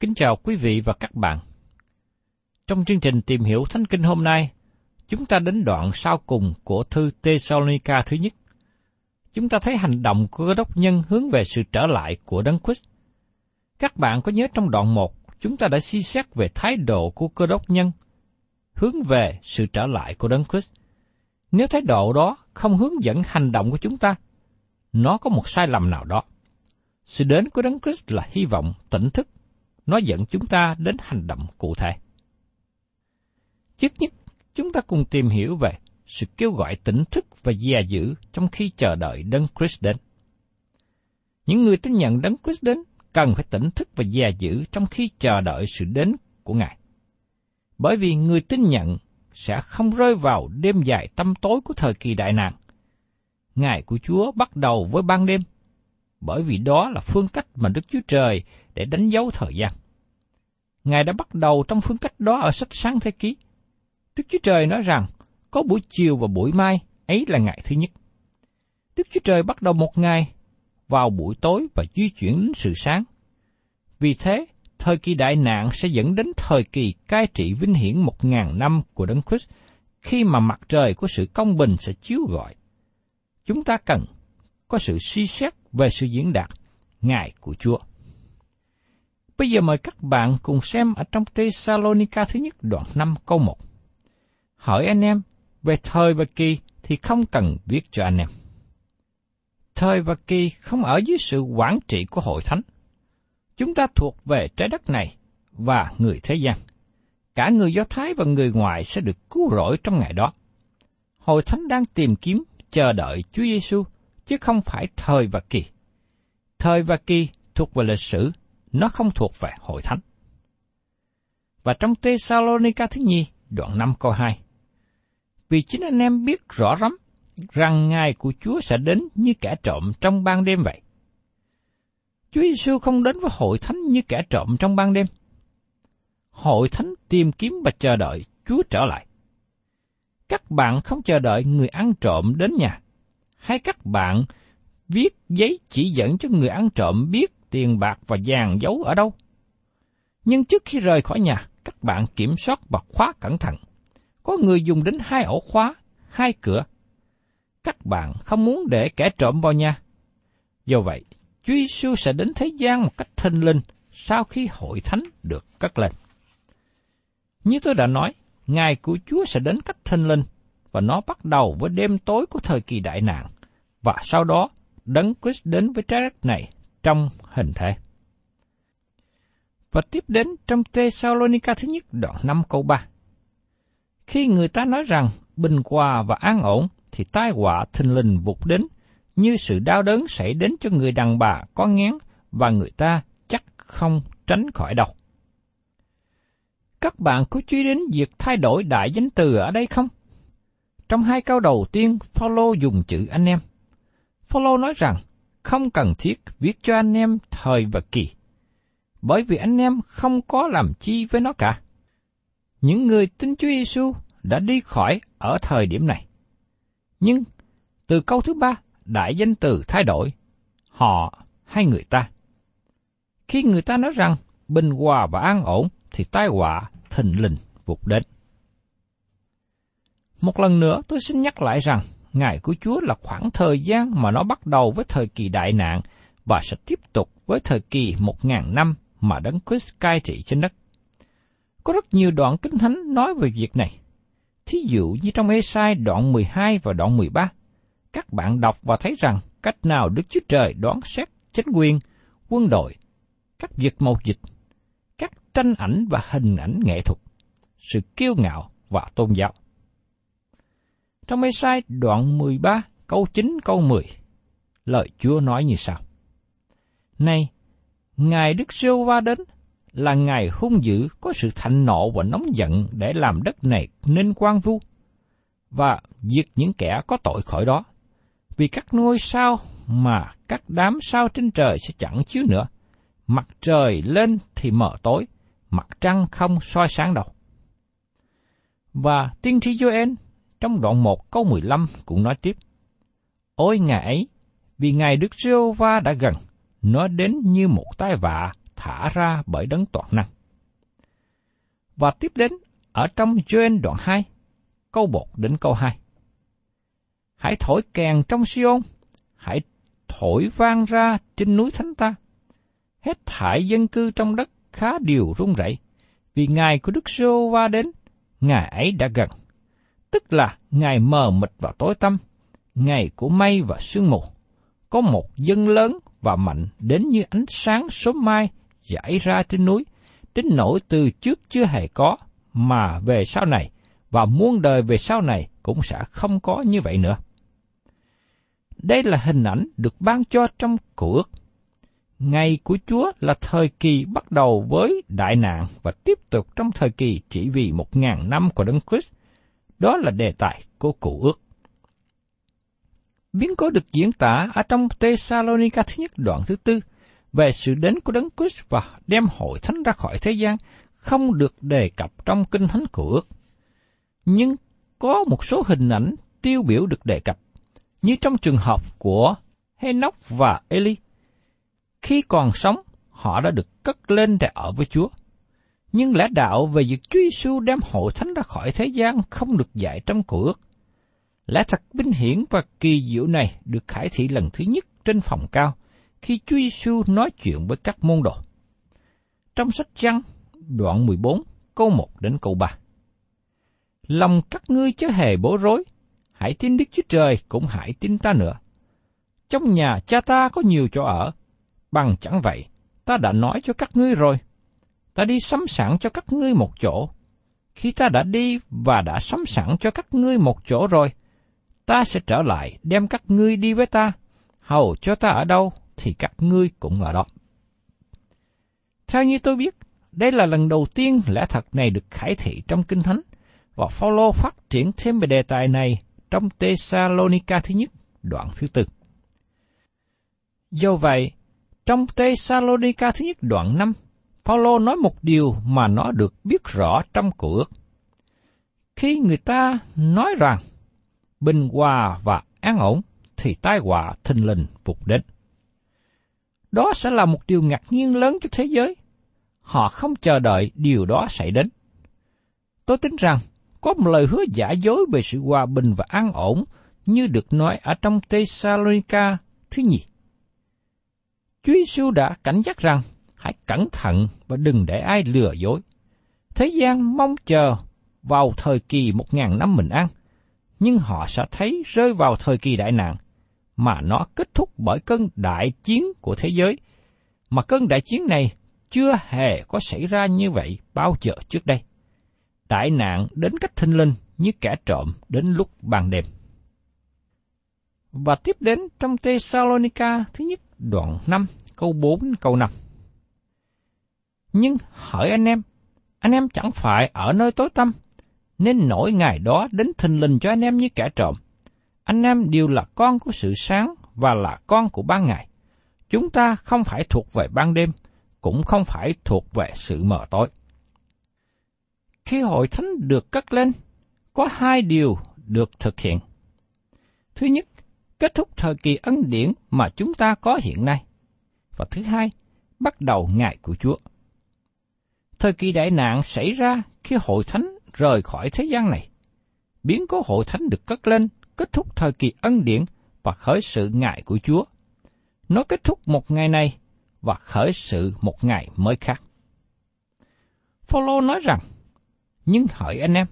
Kính chào quý vị và các bạn. Trong chương trình tìm hiểu Thánh Kinh hôm nay, chúng ta đến đoạn sau cùng của thư Thessalonica thứ nhất. Chúng ta thấy hành động của cơ đốc nhân hướng về sự trở lại của Đấng Christ. Các bạn có nhớ trong đoạn 1, chúng ta đã suy xét về thái độ của cơ đốc nhân hướng về sự trở lại của Đấng Christ. Nếu thái độ đó không hướng dẫn hành động của chúng ta, nó có một sai lầm nào đó. Sự đến của Đấng Christ là hy vọng tỉnh thức, nó dẫn chúng ta đến hành động cụ thể. Trước nhất, chúng ta cùng tìm hiểu về sự kêu gọi tỉnh thức và dè giữ trong khi chờ đợi Đấng Christ đến. Những người tin nhận Đấng Christ đến cần phải tỉnh thức và dè giữ trong khi chờ đợi sự đến của Ngài. Bởi vì người tin nhận sẽ không rơi vào đêm dài tâm tối của thời kỳ đại nạn. Ngày của Chúa bắt đầu với ban đêm, bởi vì đó là phương cách mà Đức Chúa Trời để đánh dấu thời gian. Ngài đã bắt đầu trong phương cách đó ở sách sáng thế ký. Đức Chúa Trời nói rằng, có buổi chiều và buổi mai, ấy là ngày thứ nhất. Đức Chúa Trời bắt đầu một ngày vào buổi tối và di chuyển đến sự sáng. Vì thế, thời kỳ đại nạn sẽ dẫn đến thời kỳ cai trị vinh hiển một ngàn năm của Đấng Christ, khi mà mặt trời của sự công bình sẽ chiếu gọi. Chúng ta cần có sự suy xét về sự diễn đạt Ngài của Chúa. Bây giờ mời các bạn cùng xem ở trong Thessalonica thứ nhất đoạn 5 câu 1. Hỏi anh em, về thời và kỳ thì không cần viết cho anh em. Thời và kỳ không ở dưới sự quản trị của hội thánh. Chúng ta thuộc về trái đất này và người thế gian. Cả người Do Thái và người ngoại sẽ được cứu rỗi trong ngày đó. Hội thánh đang tìm kiếm, chờ đợi Chúa Giêsu chứ không phải thời và kỳ. Thời và kỳ thuộc về lịch sử, nó không thuộc về hội thánh. Và trong Tê Salônia thứ nhì, đoạn 5 câu 2. Vì chính anh em biết rõ lắm rằng ngày của Chúa sẽ đến như kẻ trộm trong ban đêm vậy. Chúa Giêsu không đến với hội thánh như kẻ trộm trong ban đêm. Hội thánh tìm kiếm và chờ đợi Chúa trở lại. Các bạn không chờ đợi người ăn trộm đến nhà, hay các bạn viết giấy chỉ dẫn cho người ăn trộm biết tiền bạc và vàng giấu ở đâu. Nhưng trước khi rời khỏi nhà, các bạn kiểm soát và khóa cẩn thận. Có người dùng đến hai ổ khóa, hai cửa. Các bạn không muốn để kẻ trộm vào nhà. Do vậy, Chúa Giêsu sẽ đến thế gian một cách thinh linh sau khi hội thánh được cất lên. Như tôi đã nói, ngày của Chúa sẽ đến cách thanh linh, và nó bắt đầu với đêm tối của thời kỳ đại nạn, và sau đó Đấng Christ đến với trái đất này trong hình thể. Và tiếp đến trong tê Salonica thứ nhất đoạn 5 câu 3. Khi người ta nói rằng bình hòa và an ổn, thì tai họa thình lình vụt đến, như sự đau đớn xảy đến cho người đàn bà có ngén và người ta chắc không tránh khỏi đâu. Các bạn có chú ý đến việc thay đổi đại danh từ ở đây không? Trong hai câu đầu tiên, Paulo dùng chữ anh em. Paulo nói rằng không cần thiết viết cho anh em thời và kỳ, bởi vì anh em không có làm chi với nó cả. Những người tin Chúa Giêsu đã đi khỏi ở thời điểm này. Nhưng từ câu thứ ba, đại danh từ thay đổi, họ hay người ta. Khi người ta nói rằng bình hòa và an ổn, thì tai họa thình lình vụt đến. Một lần nữa tôi xin nhắc lại rằng Ngày của Chúa là khoảng thời gian mà nó bắt đầu với thời kỳ đại nạn và sẽ tiếp tục với thời kỳ một ngàn năm mà Đấng Christ cai trị trên đất. Có rất nhiều đoạn Kinh Thánh nói về việc này. Thí dụ như trong Esai đoạn 12 và đoạn 13, các bạn đọc và thấy rằng cách nào Đức Chúa Trời đoán xét chính quyền, quân đội, các việc mậu dịch, các tranh ảnh và hình ảnh nghệ thuật, sự kiêu ngạo và tôn giáo. Trong mê sai đoạn 13 câu 9 câu 10, lời Chúa nói như sau. Này, Ngài Đức Siêu Va đến là Ngài hung dữ có sự thạnh nộ và nóng giận để làm đất này nên quan vu, và diệt những kẻ có tội khỏi đó. Vì các ngôi sao mà các đám sao trên trời sẽ chẳng chiếu nữa. Mặt trời lên thì mờ tối, mặt trăng không soi sáng đâu. Và tiên tri Joel trong đoạn 1 câu 15 cũng nói tiếp. Ôi ngày ấy, vì ngày Đức Rêu va đã gần, nó đến như một tai vạ thả ra bởi đấng toàn năng. Và tiếp đến ở trong Joel đoạn 2, câu 1 đến câu 2. Hãy thổi kèn trong Siôn, hãy thổi vang ra trên núi thánh ta. Hết thải dân cư trong đất khá điều run rẩy, vì ngày của Đức giê va đến, ngày ấy đã gần tức là ngày mờ mịt và tối tăm, ngày của mây và sương mù. Có một dân lớn và mạnh đến như ánh sáng sớm mai giải ra trên núi, đến nỗi từ trước chưa hề có, mà về sau này và muôn đời về sau này cũng sẽ không có như vậy nữa. Đây là hình ảnh được ban cho trong cổ ước. Ngày của Chúa là thời kỳ bắt đầu với đại nạn và tiếp tục trong thời kỳ chỉ vì một ngàn năm của Đấng Christ đó là đề tài của cụ ước. Biến cố được diễn tả ở trong Thessalonica thứ nhất đoạn thứ tư về sự đến của Đấng Christ và đem hội thánh ra khỏi thế gian không được đề cập trong kinh thánh của ước. Nhưng có một số hình ảnh tiêu biểu được đề cập, như trong trường hợp của Henoch và Eli. Khi còn sống, họ đã được cất lên để ở với Chúa – nhưng lẽ đạo về việc Chúa Giêsu đem hội thánh ra khỏi thế gian không được dạy trong cổ ước. Lẽ thật vinh hiển và kỳ diệu này được khải thị lần thứ nhất trên phòng cao khi Chúa Giêsu nói chuyện với các môn đồ. Trong sách Giăng, đoạn 14, câu 1 đến câu 3. Lòng các ngươi chớ hề bối rối, hãy tin Đức Chúa Trời cũng hãy tin ta nữa. Trong nhà cha ta có nhiều chỗ ở, bằng chẳng vậy, ta đã nói cho các ngươi rồi ta đi sắm sẵn cho các ngươi một chỗ. Khi ta đã đi và đã sắm sẵn cho các ngươi một chỗ rồi, ta sẽ trở lại đem các ngươi đi với ta, hầu cho ta ở đâu thì các ngươi cũng ở đó. Theo như tôi biết, đây là lần đầu tiên lẽ thật này được khải thị trong Kinh Thánh, và Phaolô phát triển thêm về đề tài này trong Thessalonica thứ nhất, đoạn thứ tư. Do vậy, trong Thessalonica thứ nhất đoạn 5, Paulo nói một điều mà nó được biết rõ trong cổ ước. Khi người ta nói rằng bình hòa và an ổn, thì tai họa thình lình phục đến. Đó sẽ là một điều ngạc nhiên lớn cho thế giới. Họ không chờ đợi điều đó xảy đến. Tôi tin rằng có một lời hứa giả dối về sự hòa bình và an ổn như được nói ở trong Thessalonica thứ nhì. Chúa Giêsu đã cảnh giác rằng hãy cẩn thận và đừng để ai lừa dối. Thế gian mong chờ vào thời kỳ một ngàn năm mình ăn, nhưng họ sẽ thấy rơi vào thời kỳ đại nạn, mà nó kết thúc bởi cơn đại chiến của thế giới, mà cơn đại chiến này chưa hề có xảy ra như vậy bao giờ trước đây. Đại nạn đến cách thinh linh như kẻ trộm đến lúc ban đêm. Và tiếp đến trong Thessalonica thứ nhất đoạn 5 câu 4 câu 5. Nhưng hỏi anh em, anh em chẳng phải ở nơi tối tăm, nên nỗi ngày đó đến thình lình cho anh em như kẻ trộm. Anh em đều là con của sự sáng và là con của ban ngày. Chúng ta không phải thuộc về ban đêm, cũng không phải thuộc về sự mờ tối. Khi hội thánh được cất lên, có hai điều được thực hiện. Thứ nhất, kết thúc thời kỳ ân điển mà chúng ta có hiện nay. Và thứ hai, bắt đầu ngày của Chúa. Thời kỳ đại nạn xảy ra khi hội thánh rời khỏi thế gian này. Biến cố hội thánh được cất lên, kết thúc thời kỳ ân điển và khởi sự ngại của Chúa. Nó kết thúc một ngày này và khởi sự một ngày mới khác. Phaolô nói rằng, nhưng hỡi anh em,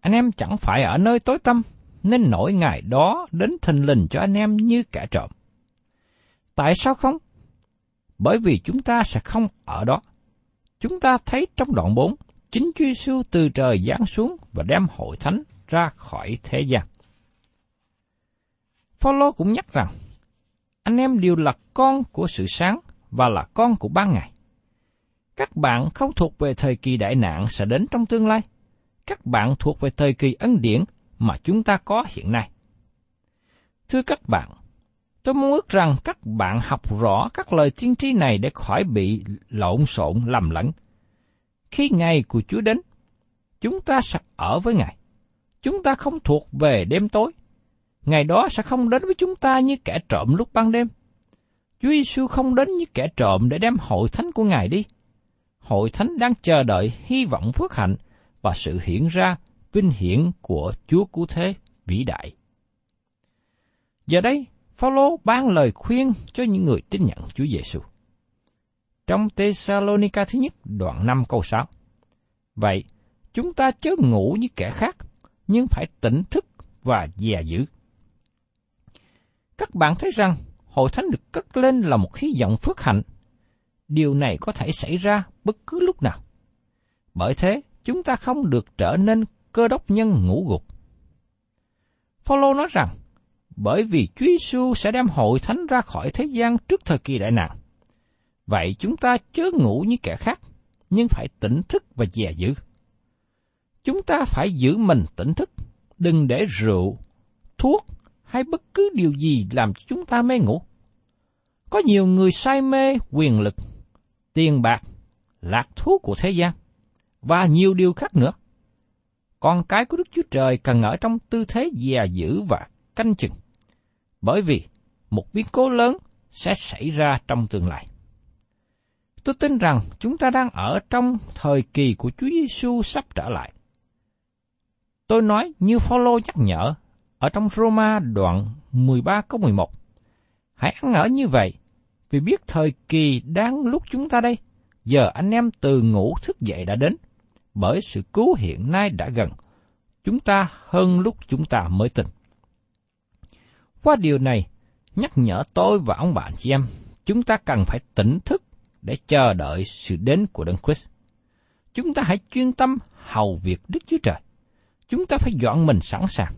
anh em chẳng phải ở nơi tối tăm, nên nỗi ngày đó đến thình lình cho anh em như kẻ trộm. Tại sao không? Bởi vì chúng ta sẽ không ở đó. Chúng ta thấy trong đoạn 4, chính Chúa Giêsu từ trời giáng xuống và đem hội thánh ra khỏi thế gian. Phaolô cũng nhắc rằng, anh em đều là con của sự sáng và là con của ban ngày. Các bạn không thuộc về thời kỳ đại nạn sẽ đến trong tương lai. Các bạn thuộc về thời kỳ ân điển mà chúng ta có hiện nay. Thưa các bạn, tôi muốn ước rằng các bạn học rõ các lời tiên tri này để khỏi bị lộn xộn lầm lẫn. Khi ngày của Chúa đến, chúng ta sẽ ở với Ngài. Chúng ta không thuộc về đêm tối. Ngày đó sẽ không đến với chúng ta như kẻ trộm lúc ban đêm. Chúa Giêsu không đến như kẻ trộm để đem hội thánh của Ngài đi. Hội thánh đang chờ đợi hy vọng phước hạnh và sự hiện ra vinh hiển của Chúa Cứu Thế vĩ đại. Giờ đây, Phaolô ban lời khuyên cho những người tin nhận Chúa Giêsu. Trong Tesalonica thứ nhất đoạn 5 câu 6. Vậy, chúng ta chớ ngủ như kẻ khác, nhưng phải tỉnh thức và dè dữ. Các bạn thấy rằng hội thánh được cất lên là một hy vọng phước hạnh. Điều này có thể xảy ra bất cứ lúc nào. Bởi thế, chúng ta không được trở nên cơ đốc nhân ngủ gục. Phaolô nói rằng, bởi vì Chúa Giêsu sẽ đem hội thánh ra khỏi thế gian trước thời kỳ đại nạn. Vậy chúng ta chớ ngủ như kẻ khác, nhưng phải tỉnh thức và dè dữ. Chúng ta phải giữ mình tỉnh thức, đừng để rượu, thuốc hay bất cứ điều gì làm cho chúng ta mê ngủ. Có nhiều người say mê quyền lực, tiền bạc, lạc thú của thế gian, và nhiều điều khác nữa. Con cái của Đức Chúa Trời cần ở trong tư thế dè giữ và canh chừng, bởi vì một biến cố lớn sẽ xảy ra trong tương lai. Tôi tin rằng chúng ta đang ở trong thời kỳ của Chúa Giêsu sắp trở lại. Tôi nói như Phaolô nhắc nhở ở trong Roma đoạn 13 câu 11. Hãy ăn ở như vậy, vì biết thời kỳ đang lúc chúng ta đây, giờ anh em từ ngủ thức dậy đã đến, bởi sự cứu hiện nay đã gần, chúng ta hơn lúc chúng ta mới tin. Qua điều này, nhắc nhở tôi và ông bạn chị em, chúng ta cần phải tỉnh thức để chờ đợi sự đến của Đấng Christ. Chúng ta hãy chuyên tâm hầu việc Đức Chúa Trời. Chúng ta phải dọn mình sẵn sàng.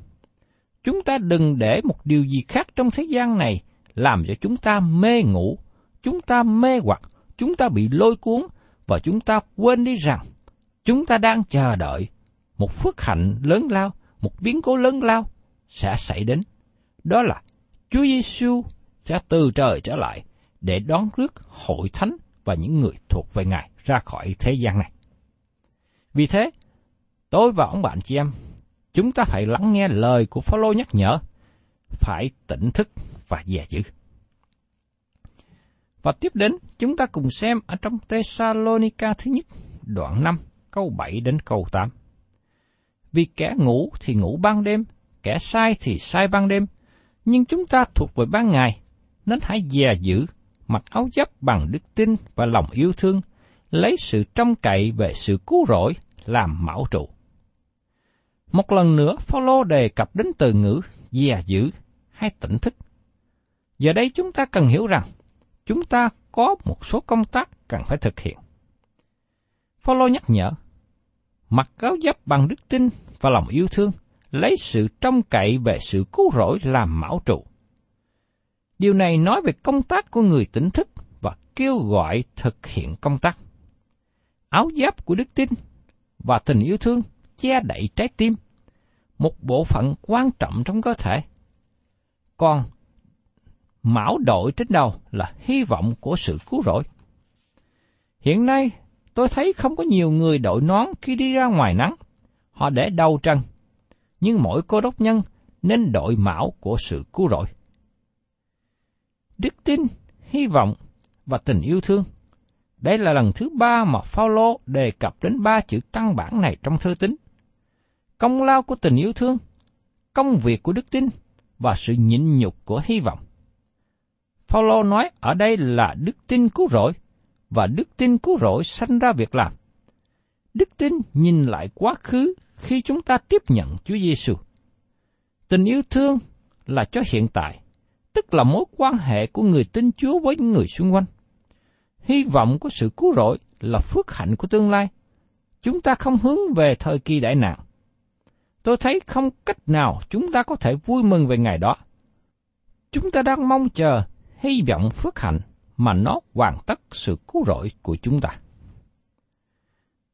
Chúng ta đừng để một điều gì khác trong thế gian này làm cho chúng ta mê ngủ, chúng ta mê hoặc, chúng ta bị lôi cuốn và chúng ta quên đi rằng chúng ta đang chờ đợi một phước hạnh lớn lao, một biến cố lớn lao sẽ xảy đến. Đó là Chúa Giêsu sẽ từ trời trở lại để đón rước hội thánh và những người thuộc về Ngài ra khỏi thế gian này. Vì thế, tôi và ông bạn chị em, chúng ta phải lắng nghe lời của Phaolô nhắc nhở, phải tỉnh thức và dè dữ. Và tiếp đến, chúng ta cùng xem ở trong Thessalonica thứ nhất, đoạn 5, câu 7 đến câu 8. Vì kẻ ngủ thì ngủ ban đêm, kẻ sai thì sai ban đêm, nhưng chúng ta thuộc về ban ngày, nên hãy dè giữ, mặc áo giáp bằng đức tin và lòng yêu thương, lấy sự trông cậy về sự cứu rỗi làm mão trụ. Một lần nữa, Phaolô đề cập đến từ ngữ dè giữ hay tỉnh thức. Giờ đây chúng ta cần hiểu rằng chúng ta có một số công tác cần phải thực hiện. Phaolô nhắc nhở, mặc áo giáp bằng đức tin và lòng yêu thương, lấy sự trông cậy về sự cứu rỗi làm mão trụ. Điều này nói về công tác của người tỉnh thức và kêu gọi thực hiện công tác. Áo giáp của đức tin và tình yêu thương che đậy trái tim, một bộ phận quan trọng trong cơ thể. Còn mão đội trên đầu là hy vọng của sự cứu rỗi. Hiện nay, tôi thấy không có nhiều người đội nón khi đi ra ngoài nắng. Họ để đầu trần. Nhưng mỗi cô đốc nhân nên đội mão của sự cứu rỗi. Đức tin, hy vọng và tình yêu thương. Đây là lần thứ ba mà Phaolô đề cập đến ba chữ căn bản này trong thư tín. Công lao của tình yêu thương, công việc của đức tin và sự nhịn nhục của hy vọng. Phaolô nói ở đây là đức tin cứu rỗi và đức tin cứu rỗi sanh ra việc làm. Đức tin nhìn lại quá khứ khi chúng ta tiếp nhận Chúa Giêsu. Tình yêu thương là cho hiện tại, tức là mối quan hệ của người tin Chúa với những người xung quanh. Hy vọng của sự cứu rỗi là phước hạnh của tương lai. Chúng ta không hướng về thời kỳ đại nạn. Tôi thấy không cách nào chúng ta có thể vui mừng về ngày đó. Chúng ta đang mong chờ hy vọng phước hạnh mà nó hoàn tất sự cứu rỗi của chúng ta.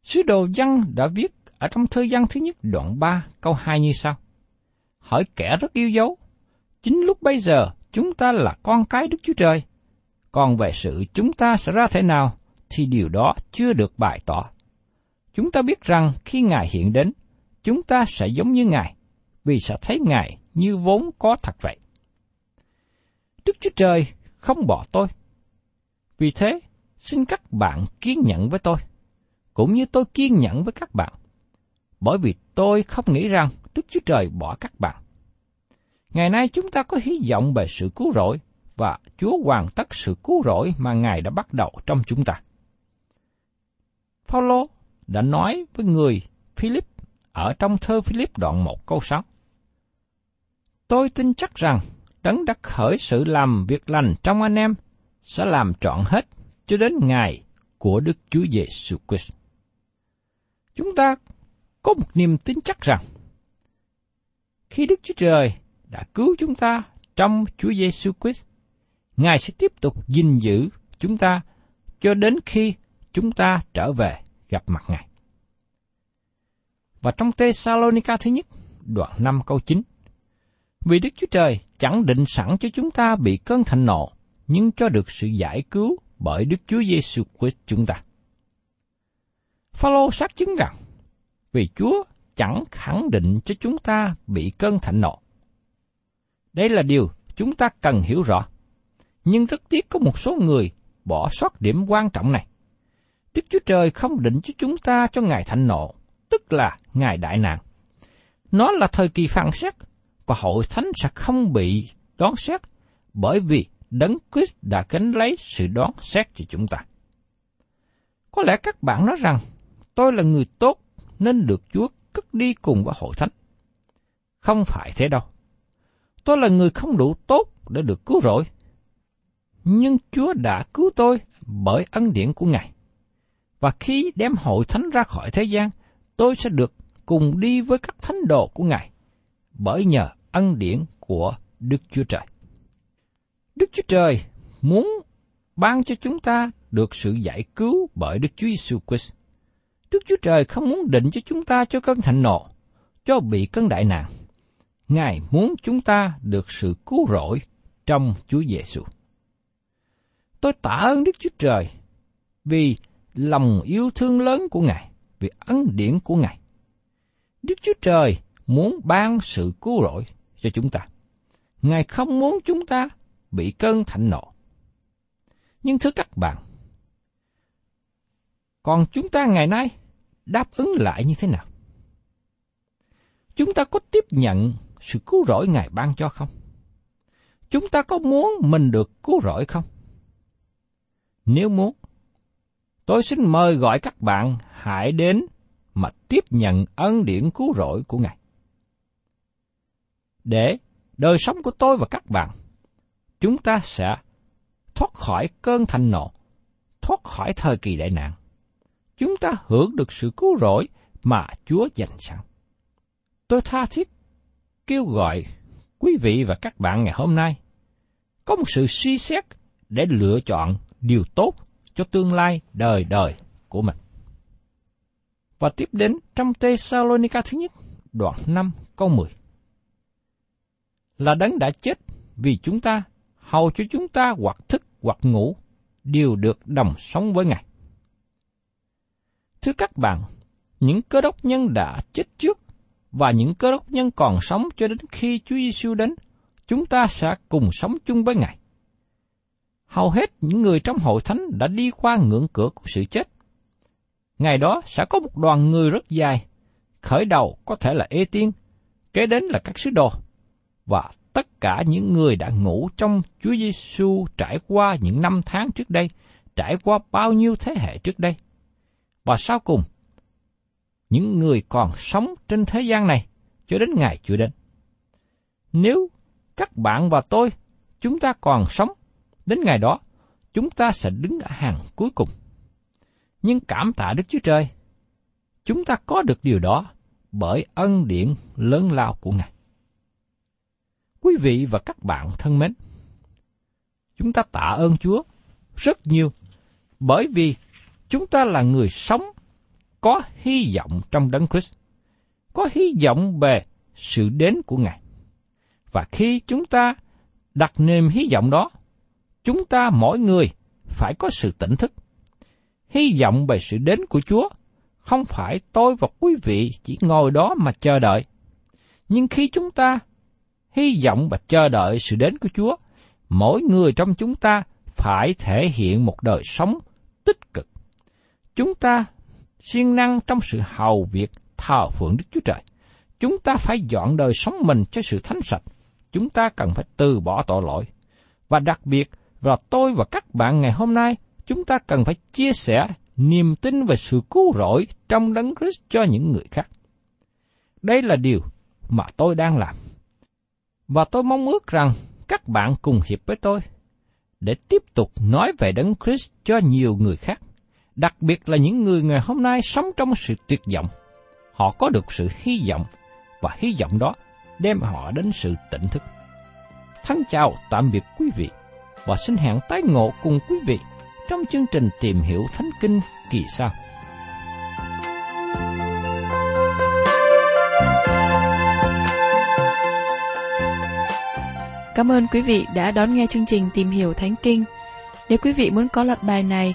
Sứ đồ văn đã viết ở trong thư gian thứ nhất đoạn 3 câu 2 như sau. Hỏi kẻ rất yêu dấu, chính lúc bây giờ chúng ta là con cái Đức Chúa Trời, còn về sự chúng ta sẽ ra thế nào thì điều đó chưa được bày tỏ. Chúng ta biết rằng khi Ngài hiện đến, chúng ta sẽ giống như Ngài, vì sẽ thấy Ngài như vốn có thật vậy. Đức Chúa Trời không bỏ tôi. Vì thế, xin các bạn kiên nhẫn với tôi, cũng như tôi kiên nhẫn với các bạn. Bởi vì tôi không nghĩ rằng Đức Chúa Trời bỏ các bạn. Ngày nay chúng ta có hy vọng về sự cứu rỗi và Chúa hoàn tất sự cứu rỗi mà Ngài đã bắt đầu trong chúng ta. Phaolô đã nói với người Philip ở trong thơ Philip đoạn 1 câu 6. Tôi tin chắc rằng đấng đã khởi sự làm việc lành trong anh em sẽ làm trọn hết cho đến ngày của Đức Chúa Giêsu Christ. Chúng ta có một niềm tin chắc rằng khi Đức Chúa Trời đã cứu chúng ta trong Chúa Giêsu Christ, Ngài sẽ tiếp tục gìn giữ chúng ta cho đến khi chúng ta trở về gặp mặt Ngài. Và trong tê Salonica thứ nhất, đoạn 5 câu 9, Vì Đức Chúa Trời chẳng định sẵn cho chúng ta bị cơn thịnh nộ, nhưng cho được sự giải cứu bởi Đức Chúa Giêsu Christ chúng ta. Phaolô xác chứng rằng, vì Chúa chẳng khẳng định cho chúng ta bị cơn thịnh nộ. Đây là điều chúng ta cần hiểu rõ. Nhưng rất tiếc có một số người bỏ sót điểm quan trọng này. Đức Chúa Trời không định cho chúng ta cho Ngài thạnh nộ, tức là Ngài đại nạn. Nó là thời kỳ phản xét, và hội thánh sẽ không bị đoán xét, bởi vì Đấng Christ đã gánh lấy sự đoán xét cho chúng ta. Có lẽ các bạn nói rằng, tôi là người tốt nên được Chúa cất đi cùng với hội thánh. Không phải thế đâu. Tôi là người không đủ tốt để được cứu rỗi. Nhưng Chúa đã cứu tôi bởi ân điển của Ngài. Và khi đem hội thánh ra khỏi thế gian, tôi sẽ được cùng đi với các thánh đồ của Ngài, bởi nhờ ân điển của Đức Chúa Trời. Đức Chúa Trời muốn ban cho chúng ta được sự giải cứu bởi Đức Chúa Giêsu Christ. Đức Chúa Trời không muốn định cho chúng ta cho cơn thạnh nộ, cho bị cơn đại nạn. Ngài muốn chúng ta được sự cứu rỗi trong Chúa Giêsu. Tôi tạ ơn Đức Chúa Trời vì lòng yêu thương lớn của Ngài, vì ân điển của Ngài. Đức Chúa Trời muốn ban sự cứu rỗi cho chúng ta. Ngài không muốn chúng ta bị cơn thạnh nộ. Nhưng thưa các bạn, còn chúng ta ngày nay đáp ứng lại như thế nào? Chúng ta có tiếp nhận sự cứu rỗi Ngài ban cho không? Chúng ta có muốn mình được cứu rỗi không? Nếu muốn, tôi xin mời gọi các bạn hãy đến mà tiếp nhận ân điển cứu rỗi của Ngài. Để đời sống của tôi và các bạn, chúng ta sẽ thoát khỏi cơn thành nộ, thoát khỏi thời kỳ đại nạn. Chúng ta hưởng được sự cứu rỗi mà Chúa dành sẵn. Tôi tha thiết kêu gọi quý vị và các bạn ngày hôm nay có một sự suy xét để lựa chọn điều tốt cho tương lai đời đời của mình. Và tiếp đến trong tê Thessalonica thứ nhất, đoạn 5 câu 10. Là đấng đã chết vì chúng ta, hầu cho chúng ta hoặc thức hoặc ngủ, đều được đồng sống với Ngài. Thưa các bạn, những cơ đốc nhân đã chết trước và những cơ đốc nhân còn sống cho đến khi Chúa Giêsu đến, chúng ta sẽ cùng sống chung với Ngài. Hầu hết những người trong hội thánh đã đi qua ngưỡng cửa của sự chết. Ngày đó sẽ có một đoàn người rất dài, khởi đầu có thể là Ê Tiên, kế đến là các sứ đồ, và tất cả những người đã ngủ trong Chúa Giêsu trải qua những năm tháng trước đây, trải qua bao nhiêu thế hệ trước đây. Và sau cùng, những người còn sống trên thế gian này cho đến ngày Chúa đến. Nếu các bạn và tôi, chúng ta còn sống, đến ngày đó, chúng ta sẽ đứng ở hàng cuối cùng. Nhưng cảm tạ Đức Chúa Trời, chúng ta có được điều đó bởi ân điển lớn lao của Ngài. Quý vị và các bạn thân mến, chúng ta tạ ơn Chúa rất nhiều bởi vì chúng ta là người sống có hy vọng trong Đấng Christ, có hy vọng về sự đến của Ngài. Và khi chúng ta đặt niềm hy vọng đó, chúng ta mỗi người phải có sự tỉnh thức. Hy vọng về sự đến của Chúa, không phải tôi và quý vị chỉ ngồi đó mà chờ đợi. Nhưng khi chúng ta hy vọng và chờ đợi sự đến của Chúa, mỗi người trong chúng ta phải thể hiện một đời sống tích cực. Chúng ta siêng năng trong sự hầu việc thờ phượng Đức Chúa Trời. Chúng ta phải dọn đời sống mình cho sự thánh sạch. Chúng ta cần phải từ bỏ tội lỗi. Và đặc biệt là tôi và các bạn ngày hôm nay, chúng ta cần phải chia sẻ niềm tin về sự cứu rỗi trong đấng Christ cho những người khác. Đây là điều mà tôi đang làm. Và tôi mong ước rằng các bạn cùng hiệp với tôi để tiếp tục nói về đấng Christ cho nhiều người khác đặc biệt là những người ngày hôm nay sống trong sự tuyệt vọng. Họ có được sự hy vọng, và hy vọng đó đem họ đến sự tỉnh thức. Thân chào tạm biệt quý vị, và xin hẹn tái ngộ cùng quý vị trong chương trình tìm hiểu Thánh Kinh kỳ sau. Cảm ơn quý vị đã đón nghe chương trình Tìm hiểu Thánh Kinh. Nếu quý vị muốn có loạt bài này,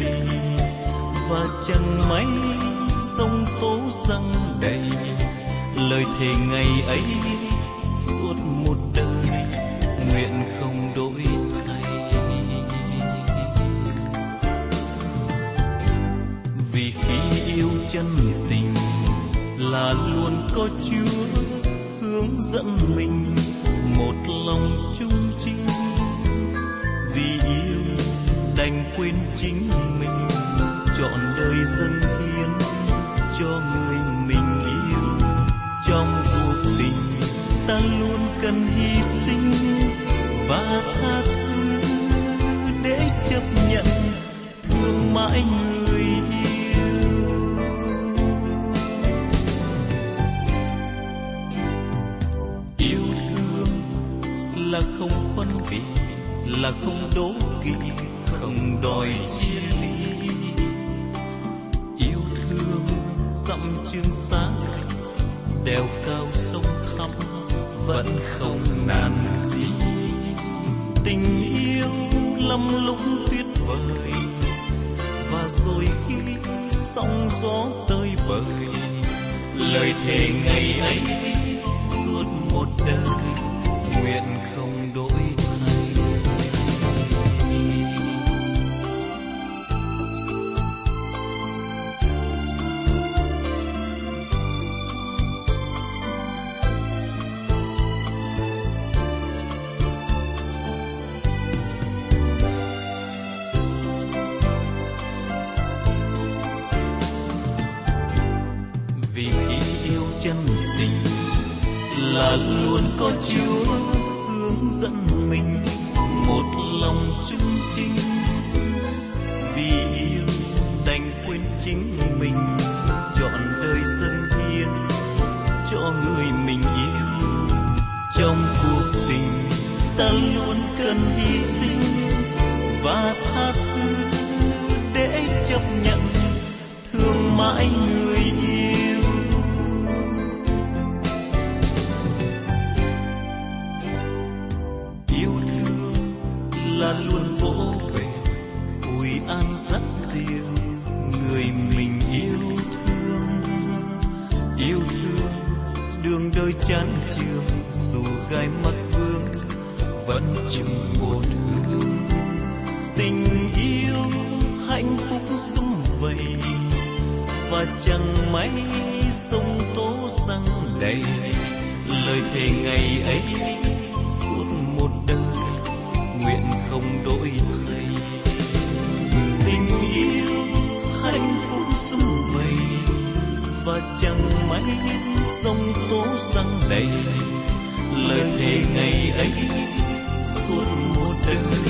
Sum và chẳng mấy sông tố răng đầy. Lời thề ngày ấy suốt một đời nguyện không đổi thay. Vì khi yêu chân tình là luôn có Chúa hướng dẫn mình một lòng quên chính mình, chọn đời dân hiến cho người mình yêu. Trong cuộc tình, ta luôn cần hy sinh và tha thứ để chấp nhận thương mãi người là không phân biệt là không đố kỵ không đòi chia ly yêu thương dặm chương xa đèo cao sông thẳm vẫn không nản gì tình yêu lắm lũng tuyệt vời, và rồi khi sóng gió tơi bời, lời thề ngày ấy suốt một đời nguyện chân tình, là luôn có Chúa hướng dẫn mình. Một lòng trung trinh, vì yêu đành quên chính mình. Chọn đời dân hiến cho người mình yêu. Trong cuộc tình, ta luôn cần hy sinh và tha thứ để chấp nhận thương mãi người chán trường dù gai mắt vương, vẫn chung một hướng tình yêu hạnh phúc sum vầy, và chẳng mấy sông tố răng đầy. Lời thề ngày ấy suốt một đời, nguyện không đổi thay. đây lời thề ngày ấy suốt một đời.